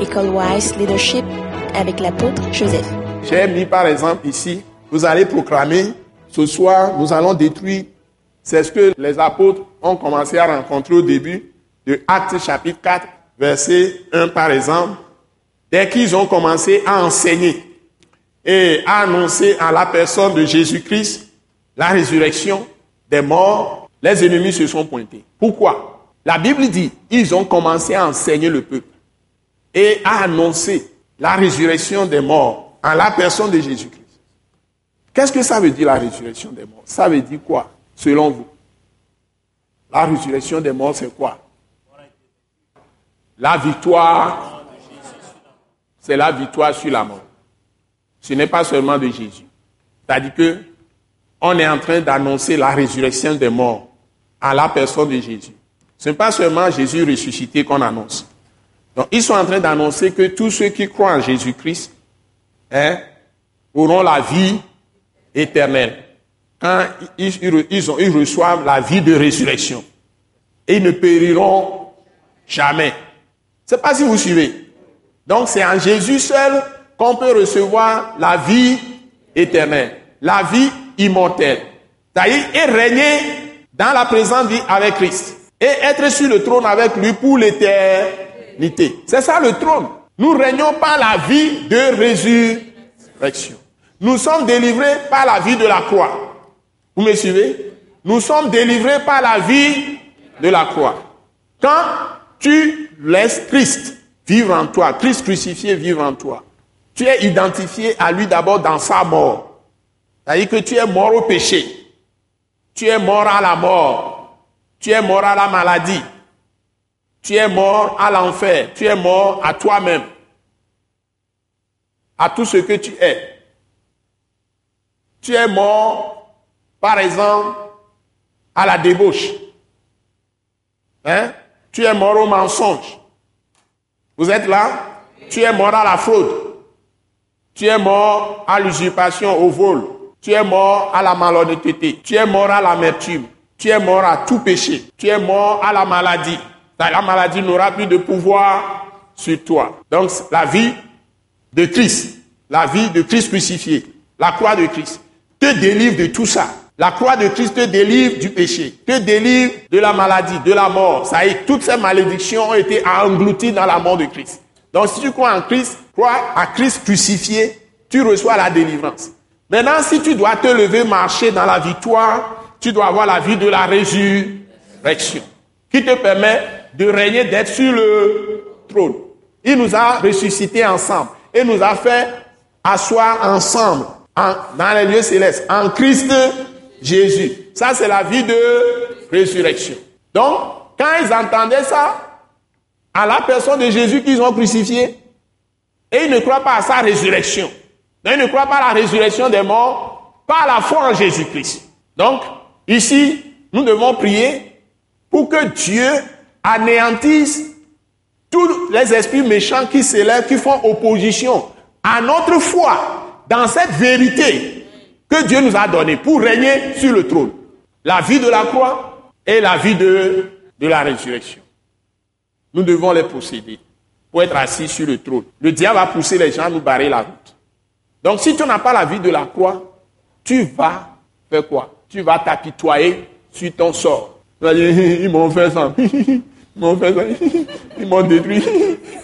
École Wise Leadership avec l'apôtre Joseph. J'ai mis par exemple ici, vous allez proclamer, ce soir, nous allons détruire. C'est ce que les apôtres ont commencé à rencontrer au début de Actes chapitre 4, verset 1 par exemple. Dès qu'ils ont commencé à enseigner et à annoncer à la personne de Jésus-Christ la résurrection des morts, les ennemis se sont pointés. Pourquoi? La Bible dit, ils ont commencé à enseigner le peuple et à annoncer la résurrection des morts en la personne de Jésus-Christ. Qu'est-ce que ça veut dire la résurrection des morts? Ça veut dire quoi, selon vous? La résurrection des morts, c'est quoi? La victoire, c'est la victoire sur la mort. Ce n'est pas seulement de Jésus. C'est-à-dire que on est en train d'annoncer la résurrection des morts à la personne de Jésus. Ce n'est pas seulement Jésus ressuscité qu'on annonce. Donc, ils sont en train d'annoncer que tous ceux qui croient en Jésus-Christ hein, auront la vie éternelle. Ils, reçoivent la vie de résurrection. Et ils ne périront jamais. Sais pas si vous suivez. Donc, c'est en Jésus seul qu'on peut recevoir la vie éternelle, la vie immortelle. C'est-à-dire, et régner dans la présente vie avec Christ. Et être sur le trône avec lui pour l'éternité. C'est ça le trône. Nous régnons par la vie de résurrection. Nous sommes délivrés par la vie de la croix. Vous me suivez? Nous sommes délivrés par la vie de la croix. Quand tu laisses Christ vivre en toi, Christ crucifié vivre en toi, tu es identifié à lui d'abord dans sa mort. C'est-à-dire que tu es mort au péché. Tu es mort à la mort. Tu es mort à la maladie. Tu es mort à l'enfer. Tu es mort à toi-même. À tout ce que tu es. Tu es mort, par exemple, à la débauche. Hein? Tu es mort au mensonge. Vous êtes là? Tu es mort à la fraude. Tu es mort à l'usurpation, au vol. Tu es mort à la malhonnêteté. Tu es mort à l'amertume. Tu es mort à tout péché. Tu es mort à la maladie. La maladie n'aura plus de pouvoir sur toi. Donc la vie de Christ, la vie de Christ crucifié, la croix de Christ, te délivre de tout ça. La croix de Christ te délivre du péché, te délivre de la maladie, de la mort. Ça y est, toutes ces malédictions ont été englouties dans la mort de Christ. Donc si tu crois en Christ, crois à Christ crucifié, tu reçois la délivrance. Maintenant, si tu dois te lever, marcher dans la victoire, tu dois avoir la vie de la résurrection, qui te permet de régner, d'être sur le trône. Il nous a ressuscités ensemble et nous a fait asseoir ensemble dans les lieux célestes, en Christ Jésus. Ça, c'est la vie de résurrection. Donc, quand ils entendaient ça, à la personne de Jésus qu'ils ont crucifié. Et ils ne croient pas à sa résurrection. ils ne croient pas à la résurrection des morts, pas à la foi en Jésus-Christ. Donc, ici, nous devons prier pour que Dieu anéantisse tous les esprits méchants qui s'élèvent, qui font opposition à notre foi dans cette vérité que Dieu nous a donnée pour régner sur le trône. La vie de la croix et la vie de, de la résurrection. Nous devons les posséder pour être assis sur le trône. Le diable va pousser les gens à nous barrer la route. Donc si tu n'as pas la vie de la croix, tu vas faire quoi? Tu vas t'apitoyer sur ton sort. Ils m'ont fait ça. M'ont fait ça. Ils m'ont détruit.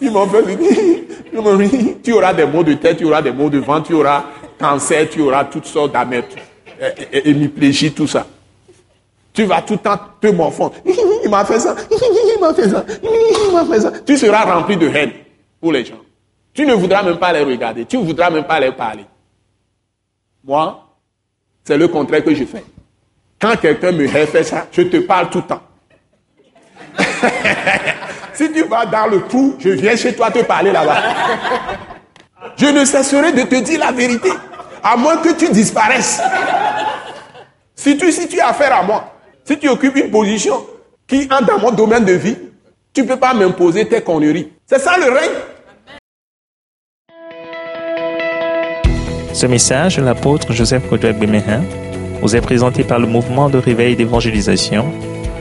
Ils m'ont fait ça. Tu auras des maux de tête, tu auras des maux de ventre, tu auras cancer, tu auras toutes sortes d'amertume, hémiplégie, tout ça. Tu vas tout le temps te morfondre. Il m'a fait ça, il m'a fait ça, il m'a fait ça. Tu seras rempli de haine pour les gens. Tu ne voudras même pas les regarder, tu ne voudras même pas les parler. Moi, c'est le contraire que je fais. Quand quelqu'un me fait ça, je te parle tout le temps. si tu vas dans le trou, je viens chez toi te parler là-bas. Je ne cesserai de te dire la vérité, à moins que tu disparaisses. Si tu, as affaire à moi, si tu occupes une position qui entre dans mon domaine de vie, tu ne peux pas m'imposer tes conneries. C'est ça le règne. Ce message de l'apôtre Joseph Kodouak Bemehin vous est présenté par le mouvement de réveil d'évangélisation,